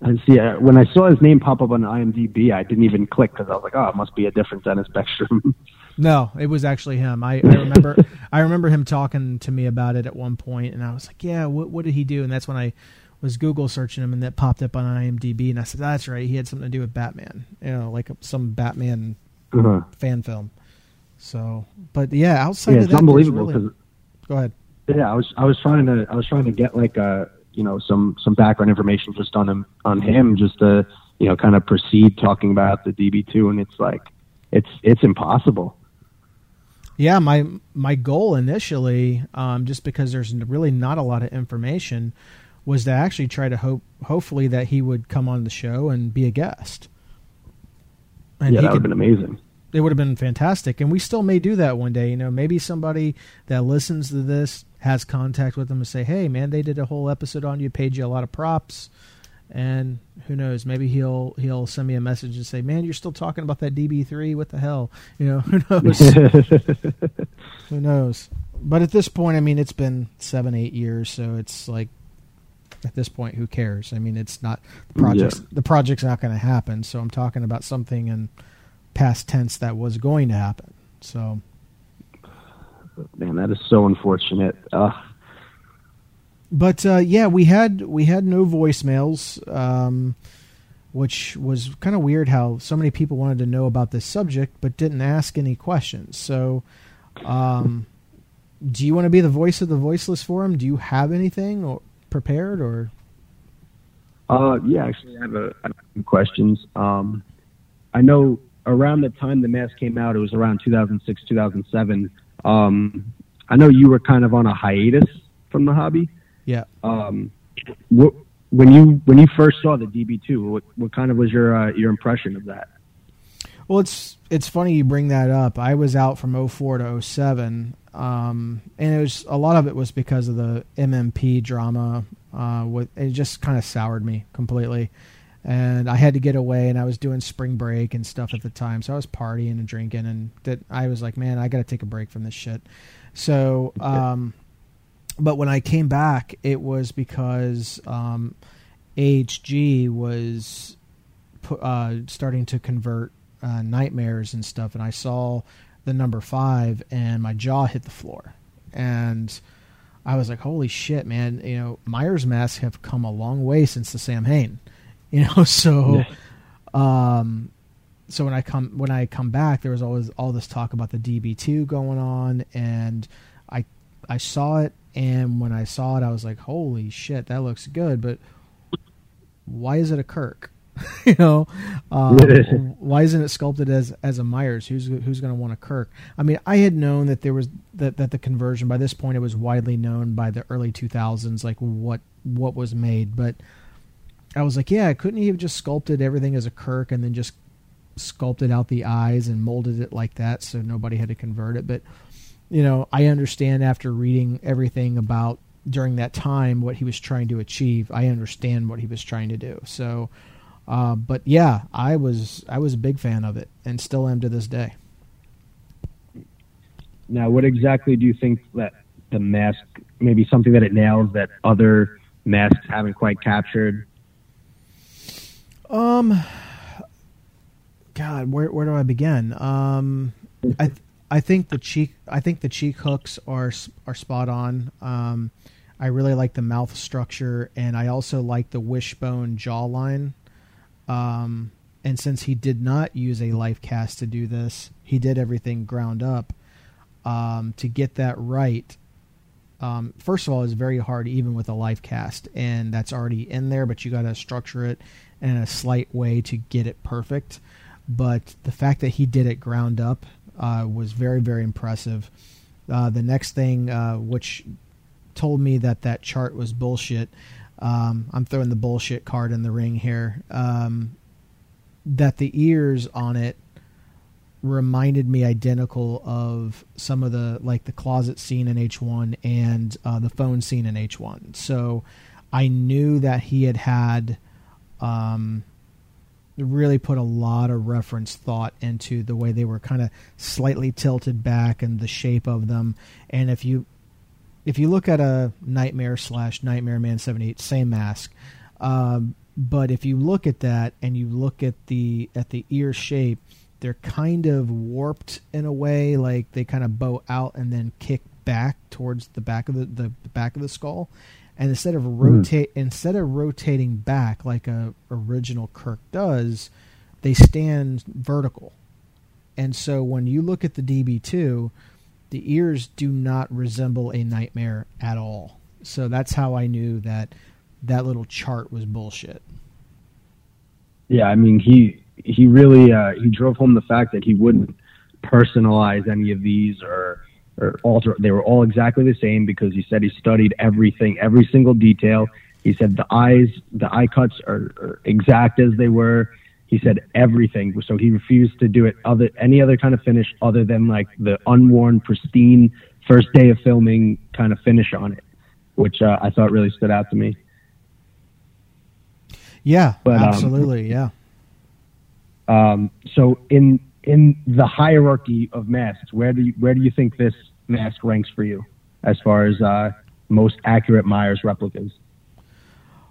And see, uh, when I saw his name pop up on IMDb, I didn't even click because I was like, "Oh, it must be a different Dennis Beckstrom." no, it was actually him. I, I remember, I remember him talking to me about it at one point, and I was like, "Yeah, what, what did he do?" And that's when I was Google searching him, and that popped up on IMDb, and I said, "That's right, he had something to do with Batman, you know, like some Batman uh-huh. fan film." So, but yeah, outside yeah, of it's that, unbelievable. Really, go ahead. Yeah, I was I was trying to I was trying to get like a you know some some background information just on him on him just to you know kind of proceed talking about the DB2 and it's like it's it's impossible. Yeah, my my goal initially, um, just because there's really not a lot of information, was to actually try to hope hopefully that he would come on the show and be a guest. And yeah, that would have been amazing it would have been fantastic and we still may do that one day you know maybe somebody that listens to this has contact with them and say hey man they did a whole episode on you paid you a lot of props. And who knows maybe he'll he'll send me a message and say man you're still talking about that db3 what the hell? You know who knows? Who knows? But at this point i mean it's been seven eight years so it's like at this point who cares? I mean it's not the project's yeah. the project's not going to happen so i'm talking about something in past tense that was going to happen. So, man, that is so unfortunate. Uh. But uh, yeah, we had we had no voicemails, um, which was kind of weird. How so many people wanted to know about this subject but didn't ask any questions. So, um, do you want to be the voice of the voiceless forum? Do you have anything or, prepared or? Uh, yeah, actually, I have a, I have some questions. Um, I know around the time the mask came out, it was around 2006, 2007. Um, I know you were kind of on a hiatus from the hobby. Yeah. Um, what, when you when you first saw the DB2, what what kind of was your uh, your impression of that? Well, it's it's funny you bring that up. I was out from 04 to 07, um, and it was a lot of it was because of the MMP drama. Uh, with, it just kind of soured me completely and I had to get away, and I was doing spring break and stuff at the time, so I was partying and drinking, and that I was like, man, I got to take a break from this shit. So, um, but when I came back, it was because um, AHG was uh, starting to convert uh, nightmares and stuff, and I saw the number five, and my jaw hit the floor, and I was like, "Holy shit, man!" You know, Myers masks have come a long way since the Samhain. You know, so, um, so when I come when I come back, there was always all this talk about the DB two going on, and I I saw it, and when I saw it, I was like, "Holy shit, that looks good!" But why is it a Kirk? you know, um, why isn't it sculpted as as a Myers? Who's who's going to want a Kirk? I mean, I had known that there was that that the conversion by this point it was widely known by the early 2000s, like what what was made. But I was like, yeah, couldn't he have just sculpted everything as a Kirk and then just sculpted out the eyes and molded it like that so nobody had to convert it? But you know, I understand after reading everything about during that time what he was trying to achieve. I understand what he was trying to do. So uh, but yeah, I was I was a big fan of it, and still am to this day. Now, what exactly do you think that the mask, maybe something that it nails that other masks haven't quite captured? Um, God, where where do I begin? Um, I I think the cheek I think the cheek hooks are are spot on. Um, I really like the mouth structure, and I also like the wishbone jawline um, and since he did not use a life cast to do this, he did everything ground up. Um, to get that right, um, first of all, it's very hard even with a life cast, and that's already in there. But you got to structure it in a slight way to get it perfect. But the fact that he did it ground up uh, was very, very impressive. Uh, the next thing, uh, which told me that that chart was bullshit, um, I'm throwing the bullshit card in the ring here. Um, that the ears on it reminded me identical of some of the like the closet scene in H1 and uh, the phone scene in H1. So I knew that he had had um, really put a lot of reference thought into the way they were kind of slightly tilted back and the shape of them. And if you if you look at a Nightmare slash Nightmare Man 78, same mask. Um, but if you look at that and you look at the at the ear shape, they're kind of warped in a way, like they kind of bow out and then kick back towards the back of the, the, the back of the skull. And instead of hmm. rotate, mm. instead of rotating back like a original Kirk does, they stand vertical. And so when you look at the DB2, the ears do not resemble a nightmare at all. So that's how I knew that that little chart was bullshit. Yeah, I mean he he really uh, he drove home the fact that he wouldn't personalize any of these or or alter. They were all exactly the same because he said he studied everything, every single detail. He said the eyes, the eye cuts are, are exact as they were. He said everything. So he refused to do it other any other kind of finish other than like the unworn, pristine first day of filming kind of finish on it, which uh, I thought really stood out to me. Yeah, but, um, absolutely, um, yeah. Um, so in in the hierarchy of masks, where do you, where do you think this mask ranks for you as far as uh, most accurate Myers replicas?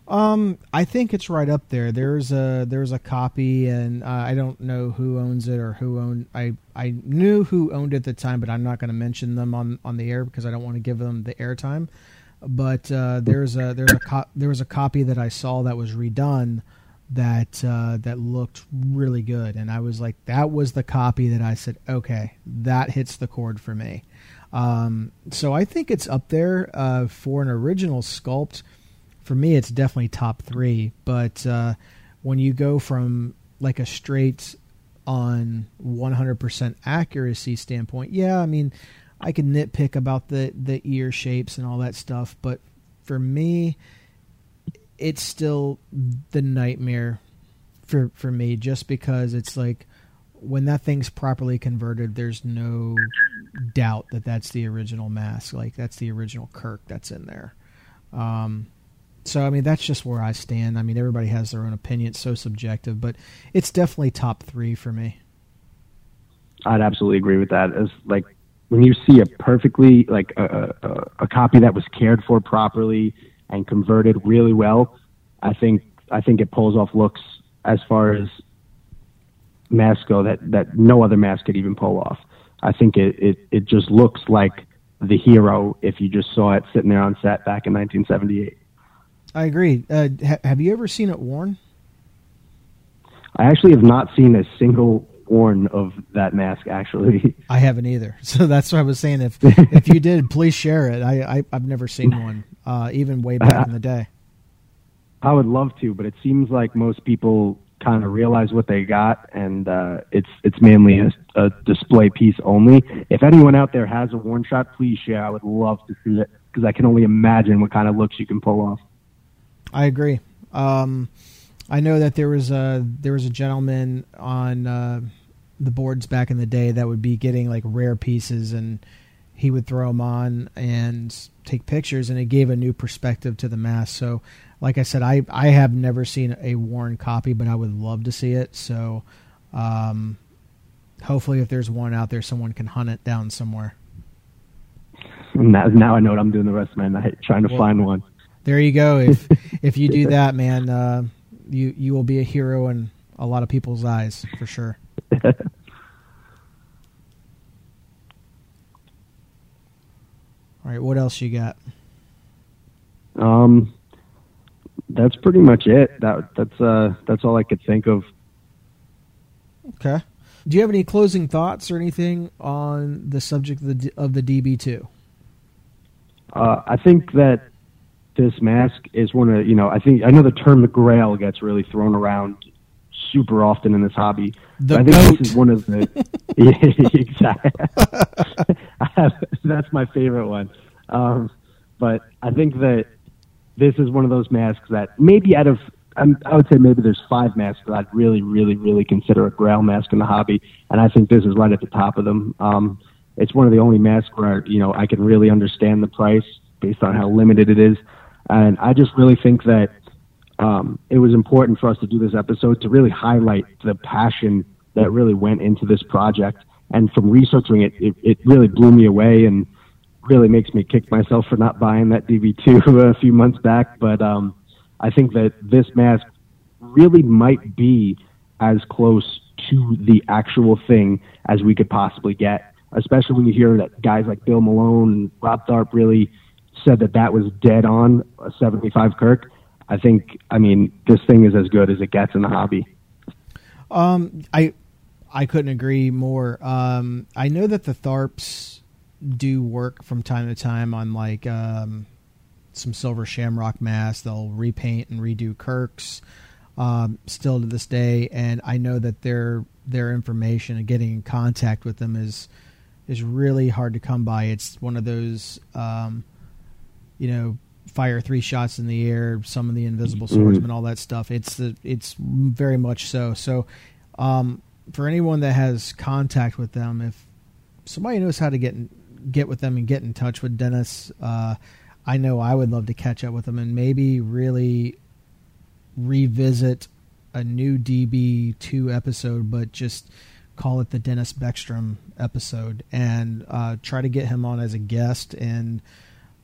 Um, I think it's right up there. There's a there's a copy, and uh, I don't know who owns it or who owned. I I knew who owned it at the time, but I'm not going to mention them on on the air because I don't want to give them the airtime. But uh, there's a there's a co- there was a copy that I saw that was redone that uh, that looked really good, and I was like, that was the copy that I said, okay, that hits the chord for me. Um, so I think it's up there uh, for an original sculpt for me, it's definitely top three. But uh, when you go from like a straight on 100% accuracy standpoint, yeah, I mean, I can nitpick about the the ear shapes and all that stuff, but for me, it's still the nightmare for for me, just because it's like when that thing's properly converted, there's no doubt that that's the original mask. Like that's the original Kirk that's in there. Um, so I mean that's just where I stand. I mean everybody has their own opinion. It's so subjective, but it's definitely top three for me. I'd absolutely agree with that. As like when you see a perfectly like a, a, a copy that was cared for properly and converted really well, I think I think it pulls off looks as far as mask go that that no other mask could even pull off. I think it, it, it just looks like the hero if you just saw it sitting there on set back in 1978. I agree. Uh, ha- have you ever seen it worn? I actually have not seen a single worn of that mask. Actually, I haven't either. So that's what I was saying. If if you did, please share it. I, I have never seen one, uh, even way back in the day. I would love to, but it seems like most people kind of realize what they got, and uh, it's it's mainly a, a display piece only. If anyone out there has a worn shot, please share. I would love to see it because I can only imagine what kind of looks you can pull off. I agree. Um, I know that there was a there was a gentleman on uh, the boards back in the day that would be getting like rare pieces, and he would throw them on and take pictures, and it gave a new perspective to the mask. So, like I said, I I have never seen a worn copy, but I would love to see it. So, um, hopefully, if there's one out there, someone can hunt it down somewhere. Now, now I know what I'm doing the rest of my night, trying to well, find one. There you go. If if you do that, man, uh, you you will be a hero in a lot of people's eyes for sure. All right, what else you got? Um, that's pretty much it. That that's uh that's all I could think of. Okay. Do you have any closing thoughts or anything on the subject of the of the DB two? Uh, I think that this mask is one of you know I think I know the term the Grail gets really thrown around super often in this hobby. The I think goat. this is one of the yeah, exactly. that's my favorite one. Um, but I think that this is one of those masks that maybe out of I'm, I would say maybe there's five masks that I'd really, really, really consider a Grail mask in the hobby, and I think this is right at the top of them. Um, it's one of the only masks where you know I can really understand the price based on how limited it is. And I just really think that um, it was important for us to do this episode to really highlight the passion that really went into this project. And from researching it, it, it really blew me away and really makes me kick myself for not buying that DB2 a few months back. But um, I think that this mask really might be as close to the actual thing as we could possibly get, especially when you hear that guys like Bill Malone and Rob Tharp really said that that was dead on a 75 Kirk. I think, I mean, this thing is as good as it gets in the hobby. Um, I I couldn't agree more. Um, I know that the Tharps do work from time to time on like um, some silver shamrock masks. They'll repaint and redo Kirks um, still to this day, and I know that their their information and getting in contact with them is is really hard to come by. It's one of those um, you know, fire three shots in the air, some of the invisible mm-hmm. mm all that stuff. It's the it's very much so. So, um, for anyone that has contact with them, if somebody knows how to get in, get with them and get in touch with Dennis, uh, I know I would love to catch up with them and maybe really revisit a new DB two episode, but just call it the Dennis Beckstrom episode and uh, try to get him on as a guest and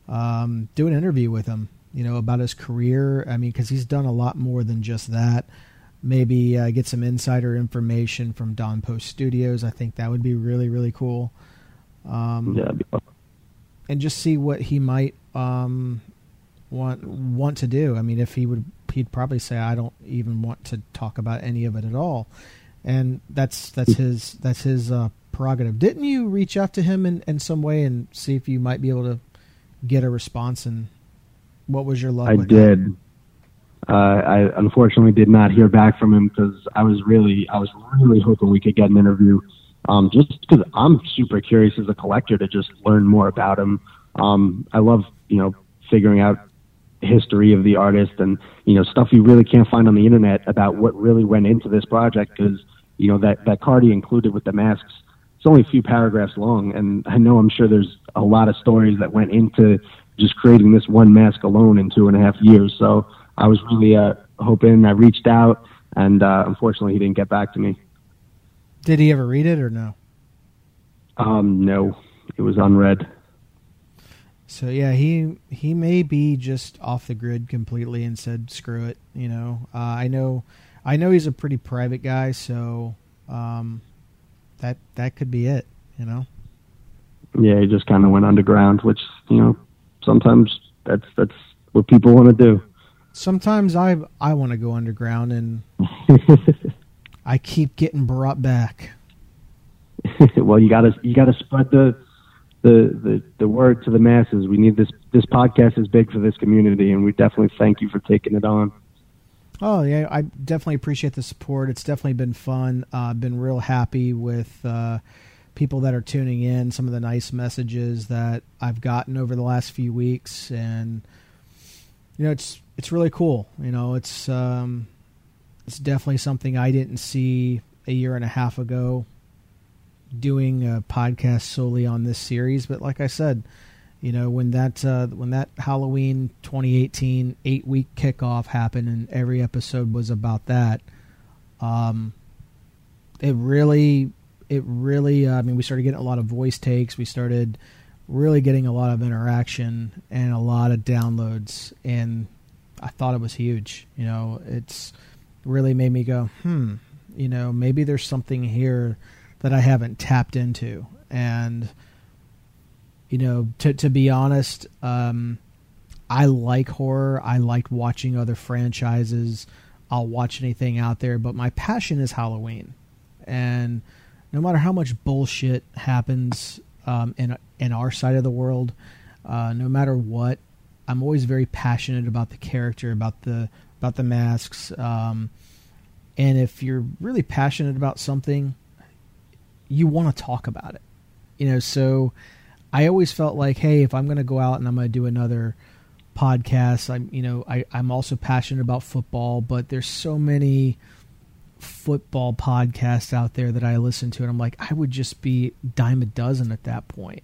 um, do an interview with him, you know, about his career. I mean, because he's done a lot more than just that. Maybe uh, get some insider information from Don Post Studios. I think that would be really, really cool. Um, yeah, and just see what he might um, want want to do. I mean, if he would, he'd probably say, "I don't even want to talk about any of it at all," and that's that's his that's his uh, prerogative. Didn't you reach out to him in, in some way and see if you might be able to get a response? And what was your luck? I did. Uh, I unfortunately did not hear back from him because I was really, I was really hoping we could get an interview. Um, just because I'm super curious as a collector to just learn more about him. Um, I love, you know, figuring out history of the artist and you know stuff you really can't find on the internet about what really went into this project because you know that that card he included with the masks it's only a few paragraphs long, and I know I'm sure there's a lot of stories that went into just creating this one mask alone in two and a half years. So I was really uh, hoping. I reached out, and uh, unfortunately, he didn't get back to me. Did he ever read it or no? Um, no, it was unread. So yeah, he he may be just off the grid completely and said screw it. You know, uh, I know I know he's a pretty private guy, so um, that that could be it. You know. Yeah, he just kind of went underground, which you know sometimes that's that's what people want to do. Sometimes I I want to go underground, and I keep getting brought back. well, you gotta you gotta spread the, the the the word to the masses. We need this. This podcast is big for this community, and we definitely thank you for taking it on. Oh yeah, I definitely appreciate the support. It's definitely been fun. I've uh, been real happy with uh, people that are tuning in. Some of the nice messages that I've gotten over the last few weeks, and you know, it's it's really cool. You know, it's um, it's definitely something I didn't see a year and a half ago. Doing a podcast solely on this series, but like I said, you know when that uh, when that Halloween 2018 eight week kickoff happened and every episode was about that. Um, it really, it really. Uh, I mean, we started getting a lot of voice takes. We started really getting a lot of interaction and a lot of downloads, and I thought it was huge. You know, it's really made me go, hmm. You know, maybe there's something here that I haven't tapped into, and you know, to to be honest, um, I like horror. I like watching other franchises. I'll watch anything out there, but my passion is Halloween, and no matter how much bullshit happens um, in in our side of the world, uh, no matter what, I'm always very passionate about the character, about the about the masks. Um, and if you're really passionate about something, you want to talk about it. You know, so I always felt like, hey, if I'm going to go out and I'm going to do another podcast, I'm you know I I'm also passionate about football, but there's so many football podcasts out there that I listen to, and I'm like, I would just be dime a dozen at that point.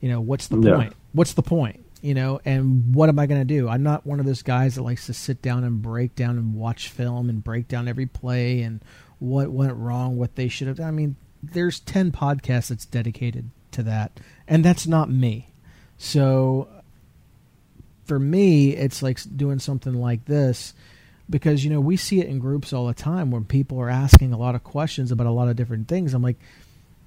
You know, what's the yeah. point? What's the point? You know, and what am I going to do? I'm not one of those guys that likes to sit down and break down and watch film and break down every play and what went wrong, what they should have done. I mean, there's 10 podcasts that's dedicated to that and that's not me. So for me, it's like doing something like this because you know we see it in groups all the time when people are asking a lot of questions about a lot of different things. I'm like,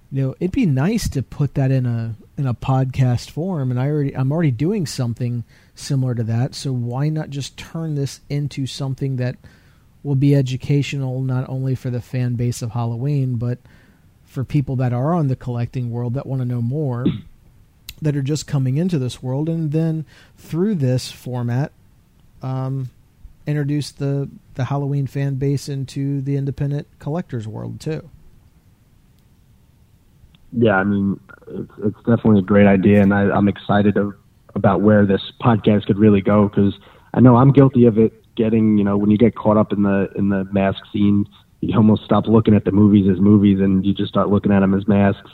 you know, it'd be nice to put that in a in a podcast form, and I already I'm already doing something similar to that. So why not just turn this into something that will be educational not only for the fan base of Halloween, but for people that are on the collecting world that want to know more that are just coming into this world, and then through this format, um, introduce the the Halloween fan base into the independent collectors world too. Yeah, I mean, it's, it's definitely a great idea, and I, I'm excited of, about where this podcast could really go because I know I'm guilty of it. Getting, you know, when you get caught up in the in the mask scene, you almost stop looking at the movies as movies, and you just start looking at them as masks.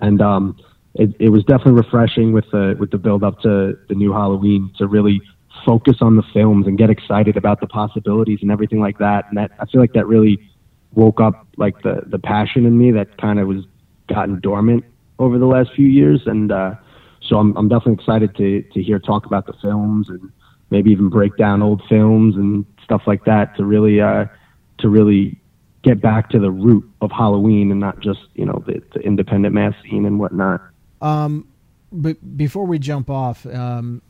And um, it, it was definitely refreshing with the with the build up to the new Halloween to really focus on the films and get excited about the possibilities and everything like that. And that I feel like that really woke up like the the passion in me that kind of was gotten dormant over the last few years. And uh, so I'm I'm definitely excited to to hear talk about the films and maybe even break down old films and stuff like that to really uh, to really get back to the root of Halloween and not just you know the, the independent mass scene and whatnot. Um, but before we jump off, um,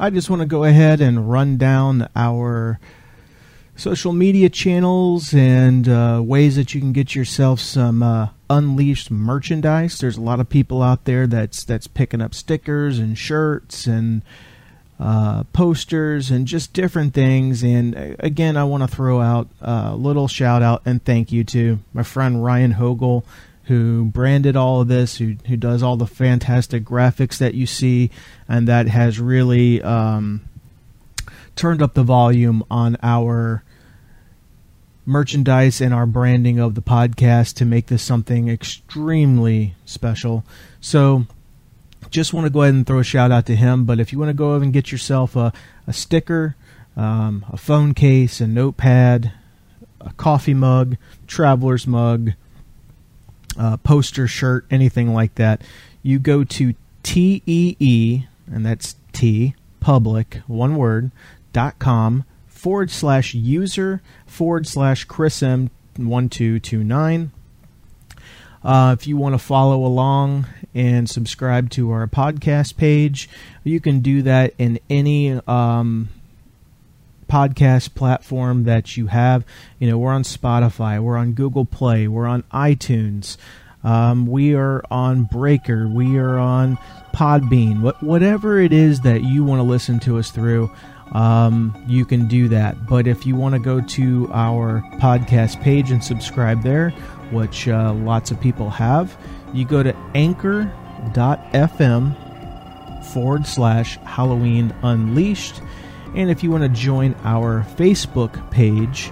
I just want to go ahead and run down our social media channels and uh, ways that you can get yourself some uh, unleashed merchandise. There's a lot of people out there that's that's picking up stickers and shirts and uh, posters and just different things. And uh, again, I want to throw out a little shout out and thank you to my friend Ryan Hogel who branded all of this, who who does all the fantastic graphics that you see, and that has really um, turned up the volume on our merchandise and our branding of the podcast to make this something extremely special. So, just want to go ahead and throw a shout out to him. But if you want to go over and get yourself a, a sticker, um, a phone case, a notepad, a coffee mug, traveler's mug, uh, poster, shirt, anything like that, you go to TEE, and that's T, public, one word, dot com forward slash user forward slash Chris M1229. Uh, if you want to follow along and subscribe to our podcast page. You can do that in any um, podcast platform that you have. You know, we're on Spotify, we're on Google Play, we're on iTunes. Um, we are on Breaker. We are on Podbean. What, whatever it is that you want to listen to us through, um, you can do that. But if you want to go to our podcast page and subscribe there, which uh, lots of people have, you go to anchor.fm forward slash Halloween Unleashed. And if you want to join our Facebook page,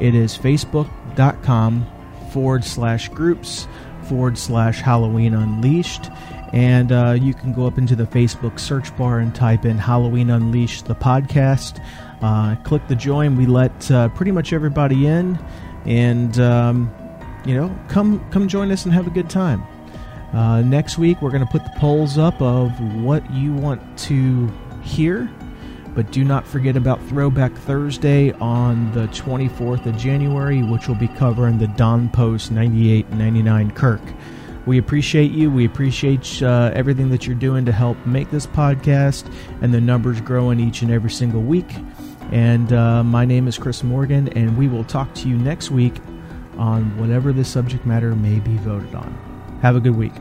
it is facebook.com forward slash groups forward slash Halloween Unleashed. And uh, you can go up into the Facebook search bar and type in Halloween Unleashed, the podcast. Uh, click the join. We let uh, pretty much everybody in. And, um, you know, come, come join us and have a good time. Uh, next week, we're going to put the polls up of what you want to hear. But do not forget about Throwback Thursday on the 24th of January, which will be covering the Don Post 98 99 Kirk. We appreciate you. We appreciate uh, everything that you're doing to help make this podcast and the numbers growing each and every single week. And uh, my name is Chris Morgan, and we will talk to you next week on whatever the subject matter may be voted on. Have a good week.